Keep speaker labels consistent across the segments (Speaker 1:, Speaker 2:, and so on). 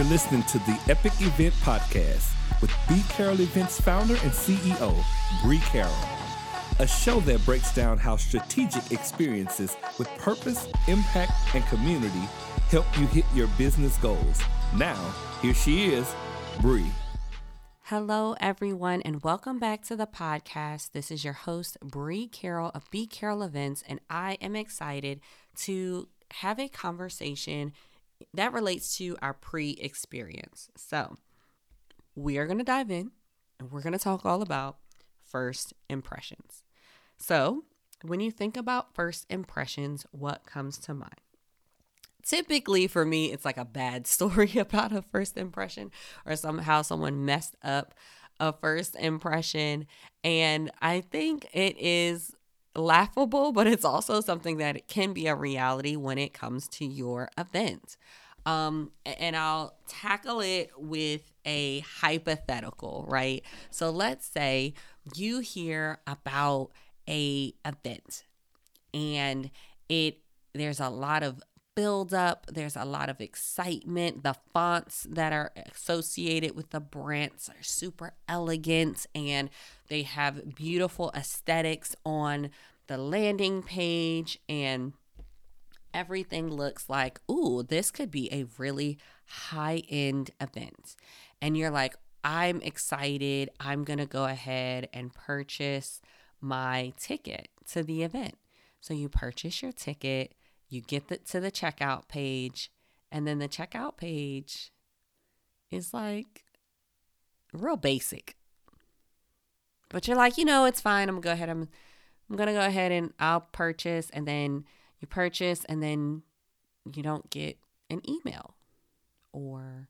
Speaker 1: You're listening to the Epic Event Podcast with B Carroll Events founder and CEO, Bree Carroll. A show that breaks down how strategic experiences with purpose, impact, and community help you hit your business goals. Now, here she is, Bree.
Speaker 2: Hello, everyone, and welcome back to the podcast. This is your host, Bree Carroll of B Carroll Events, and I am excited to have a conversation that relates to our pre experience. So, we are going to dive in and we're going to talk all about first impressions. So, when you think about first impressions, what comes to mind? Typically, for me, it's like a bad story about a first impression or somehow someone messed up a first impression. And I think it is laughable, but it's also something that can be a reality when it comes to your event. Um, and I'll tackle it with a hypothetical, right? So let's say you hear about a event and it there's a lot of build up, there's a lot of excitement. The fonts that are associated with the brands are super elegant and they have beautiful aesthetics on the landing page and everything looks like, ooh, this could be a really high end event. And you're like, I'm excited. I'm going to go ahead and purchase my ticket to the event. So you purchase your ticket, you get the, to the checkout page, and then the checkout page is like real basic. But you're like, you know, it's fine. I'm gonna go ahead. I'm I'm gonna go ahead and I'll purchase and then you purchase and then you don't get an email or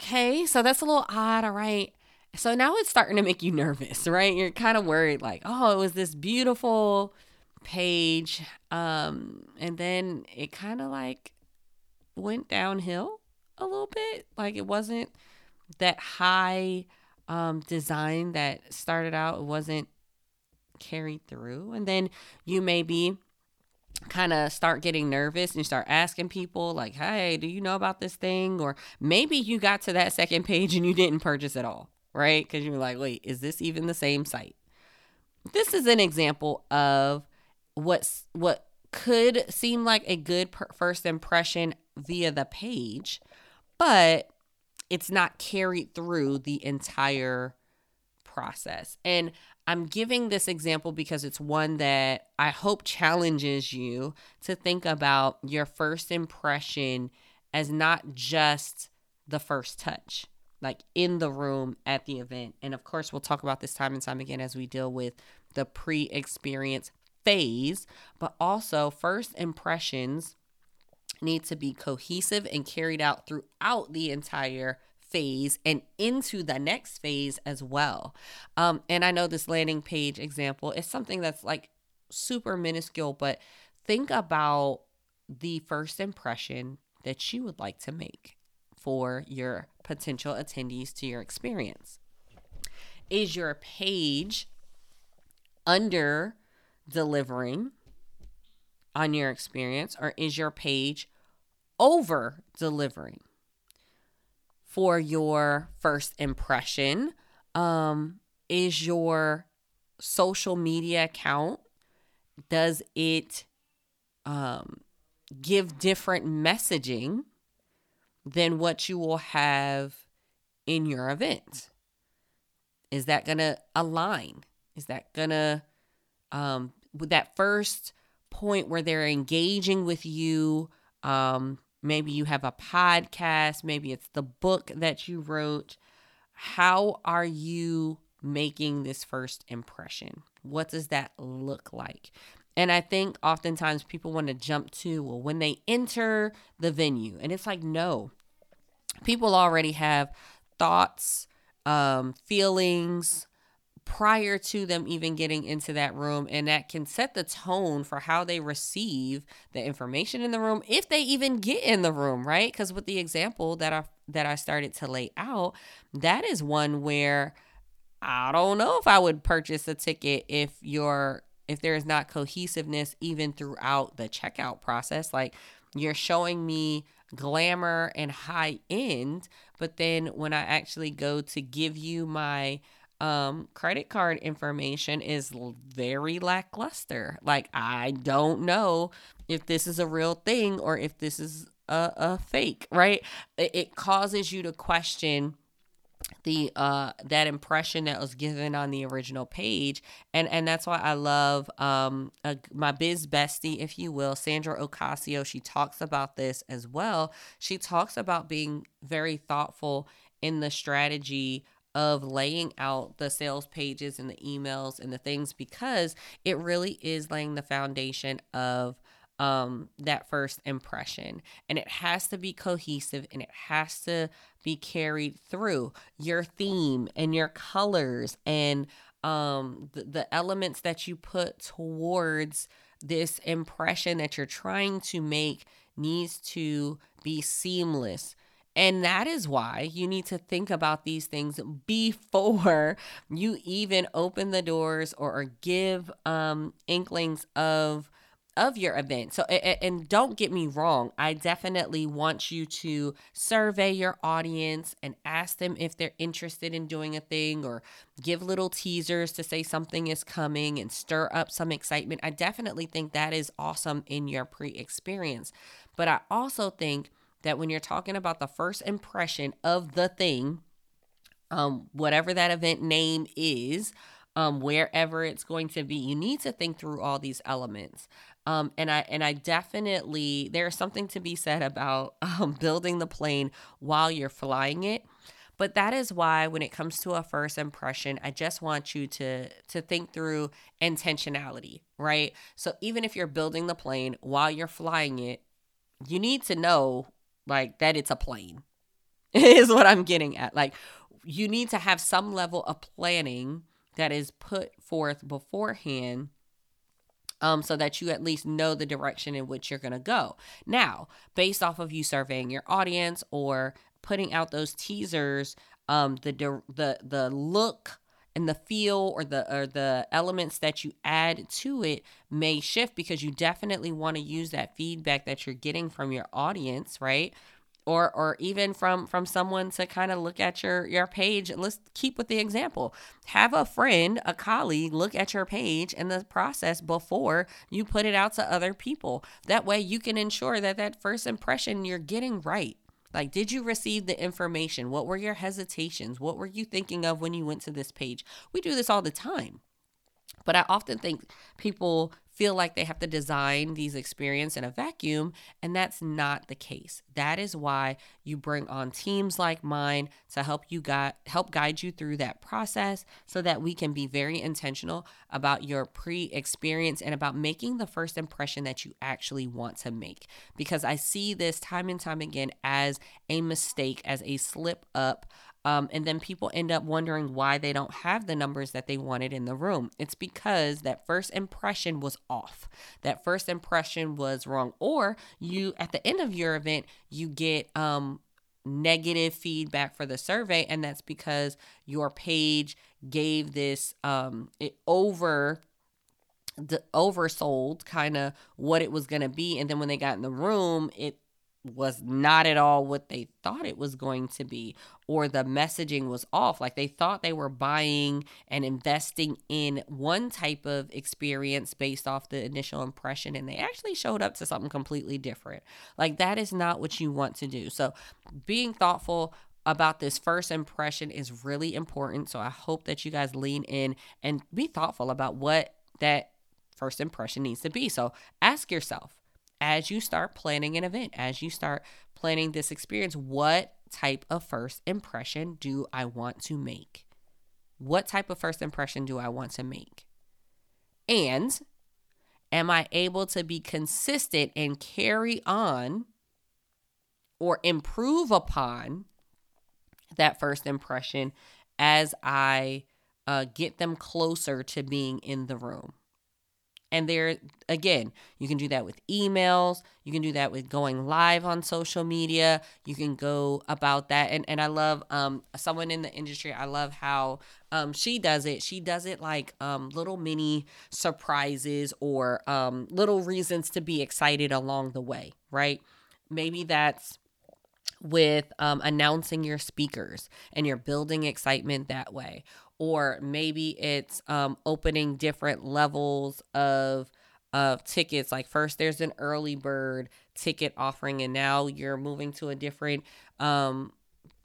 Speaker 2: okay so that's a little odd all right so now it's starting to make you nervous right you're kind of worried like oh it was this beautiful page um and then it kind of like went downhill a little bit. Like it wasn't that high um design that started out. It wasn't carried through. And then you maybe kind of start getting nervous and you start asking people like hey do you know about this thing? Or maybe you got to that second page and you didn't purchase at all right? Because you're like wait is this even the same site? This is an example of what's what could seem like a good per- first impression via the page but it's not carried through the entire process and I'm giving this example because it's one that I hope challenges you to think about your first impression as not just the first touch, like in the room at the event. And of course, we'll talk about this time and time again as we deal with the pre experience phase, but also first impressions need to be cohesive and carried out throughout the entire phase and into the next phase as well. Um, and I know this landing page example is something that's like super minuscule, but think about the first impression that you would like to make for your potential attendees to your experience. Is your page under delivering on your experience, or is your page over delivering? for your first impression um, is your social media account does it um, give different messaging than what you will have in your event is that going to align is that going to um, that first point where they're engaging with you um, Maybe you have a podcast, maybe it's the book that you wrote. How are you making this first impression? What does that look like? And I think oftentimes people want to jump to, well, when they enter the venue, and it's like, no, people already have thoughts, um, feelings, prior to them even getting into that room and that can set the tone for how they receive the information in the room if they even get in the room right because with the example that I that I started to lay out that is one where I don't know if I would purchase a ticket if you're if there is not cohesiveness even throughout the checkout process like you're showing me glamour and high end. But then when I actually go to give you my um, credit card information is very lackluster. Like, I don't know if this is a real thing or if this is a, a fake, right? It, it causes you to question the uh that impression that was given on the original page and and that's why i love um uh, my biz bestie if you will sandra ocasio she talks about this as well she talks about being very thoughtful in the strategy of laying out the sales pages and the emails and the things because it really is laying the foundation of um, that first impression. And it has to be cohesive and it has to be carried through your theme and your colors and um, the, the elements that you put towards this impression that you're trying to make needs to be seamless. And that is why you need to think about these things before you even open the doors or, or give um, inklings of of your event. So, and don't get me wrong, I definitely want you to survey your audience and ask them if they're interested in doing a thing or give little teasers to say something is coming and stir up some excitement. I definitely think that is awesome in your pre experience. But I also think that when you're talking about the first impression of the thing, um, whatever that event name is, um, wherever it's going to be, you need to think through all these elements. Um, and I and I definitely there's something to be said about um, building the plane while you're flying it. But that is why when it comes to a first impression, I just want you to to think through intentionality, right? So even if you're building the plane while you're flying it, you need to know like that it's a plane. is what I'm getting at. Like you need to have some level of planning that is put forth beforehand um, so that you at least know the direction in which you're going to go. Now, based off of you surveying your audience or putting out those teasers, um, the the the look and the feel or the or the elements that you add to it may shift because you definitely want to use that feedback that you're getting from your audience, right? or or even from from someone to kind of look at your your page. Let's keep with the example. Have a friend a colleague look at your page and the process before you put it out to other people. That way you can ensure that that first impression you're getting right like did you receive the information? What were your hesitations? What were you thinking of when you went to this page? We do this all the time. But I often think people feel like they have to design these experience in a vacuum and that's not the case. That is why you bring on teams like mine to help you guide help guide you through that process so that we can be very intentional about your pre-experience and about making the first impression that you actually want to make. Because i see this time and time again as a mistake as a slip up um, and then people end up wondering why they don't have the numbers that they wanted in the room. It's because that first impression was off. That first impression was wrong. Or you, at the end of your event, you get um, negative feedback for the survey, and that's because your page gave this um, it over the oversold kind of what it was going to be and then when they got in the room it was not at all what they thought it was going to be, or the messaging was off. Like they thought they were buying and investing in one type of experience based off the initial impression, and they actually showed up to something completely different. Like that is not what you want to do. So, being thoughtful about this first impression is really important. So, I hope that you guys lean in and be thoughtful about what that first impression needs to be. So, ask yourself as you start planning an event, as you start planning this experience, what type of first impression do I want to make? What type of first impression do I want to make? And am I able to be consistent and carry on or improve upon that first impression as I uh, get them closer to being in the room? And there, again, you can do that with emails. You can do that with going live on social media. You can go about that. And, and I love um, someone in the industry, I love how um, she does it. She does it like um, little mini surprises or um, little reasons to be excited along the way, right? maybe that's with um, announcing your speakers and you're building excitement that way. Or maybe it's um, opening different levels of of tickets. Like first, there's an early bird ticket offering, and now you're moving to a different um,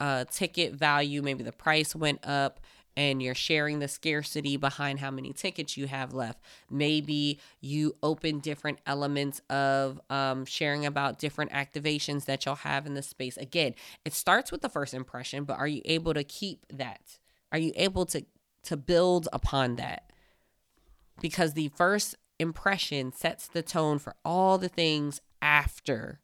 Speaker 2: uh, ticket value. Maybe the price went up and you're sharing the scarcity behind how many tickets you have left. Maybe you open different elements of um, sharing about different activations that you'll have in the space. Again, it starts with the first impression, but are you able to keep that? Are you able to to build upon that? Because the first impression sets the tone for all the things after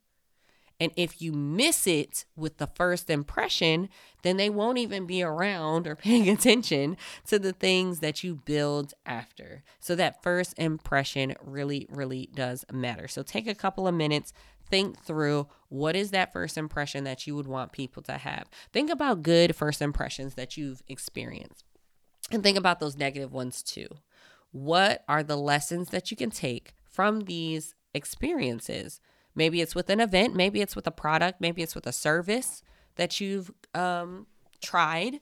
Speaker 2: and if you miss it with the first impression, then they won't even be around or paying attention to the things that you build after. So that first impression really, really does matter. So take a couple of minutes, think through what is that first impression that you would want people to have. Think about good first impressions that you've experienced. And think about those negative ones too. What are the lessons that you can take from these experiences? Maybe it's with an event, maybe it's with a product, maybe it's with a service that you've um, tried.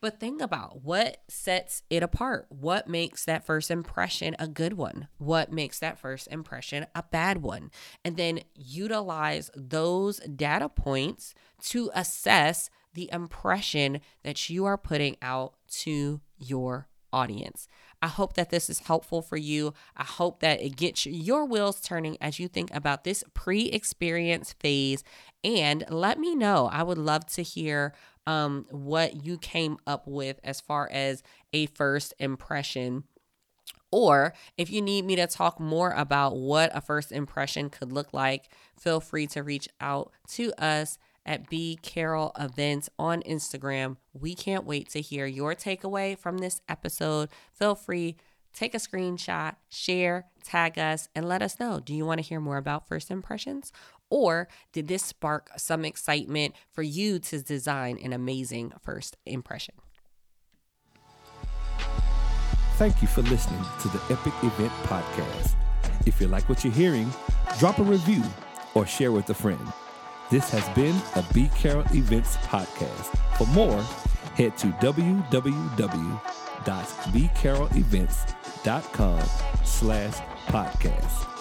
Speaker 2: But think about what sets it apart. What makes that first impression a good one? What makes that first impression a bad one? And then utilize those data points to assess the impression that you are putting out to your audience. I hope that this is helpful for you. I hope that it gets your wheels turning as you think about this pre experience phase. And let me know. I would love to hear um, what you came up with as far as a first impression. Or if you need me to talk more about what a first impression could look like, feel free to reach out to us at B Carroll Events on Instagram. We can't wait to hear your takeaway from this episode. Feel free, take a screenshot, share, tag us, and let us know. Do you want to hear more about first impressions? Or did this spark some excitement for you to design an amazing first impression?
Speaker 1: Thank you for listening to the Epic Event Podcast. If you like what you're hearing, drop a review or share with a friend. This has been a B Carroll Events podcast. For more, head to www.bcarrollevents.com slash podcast.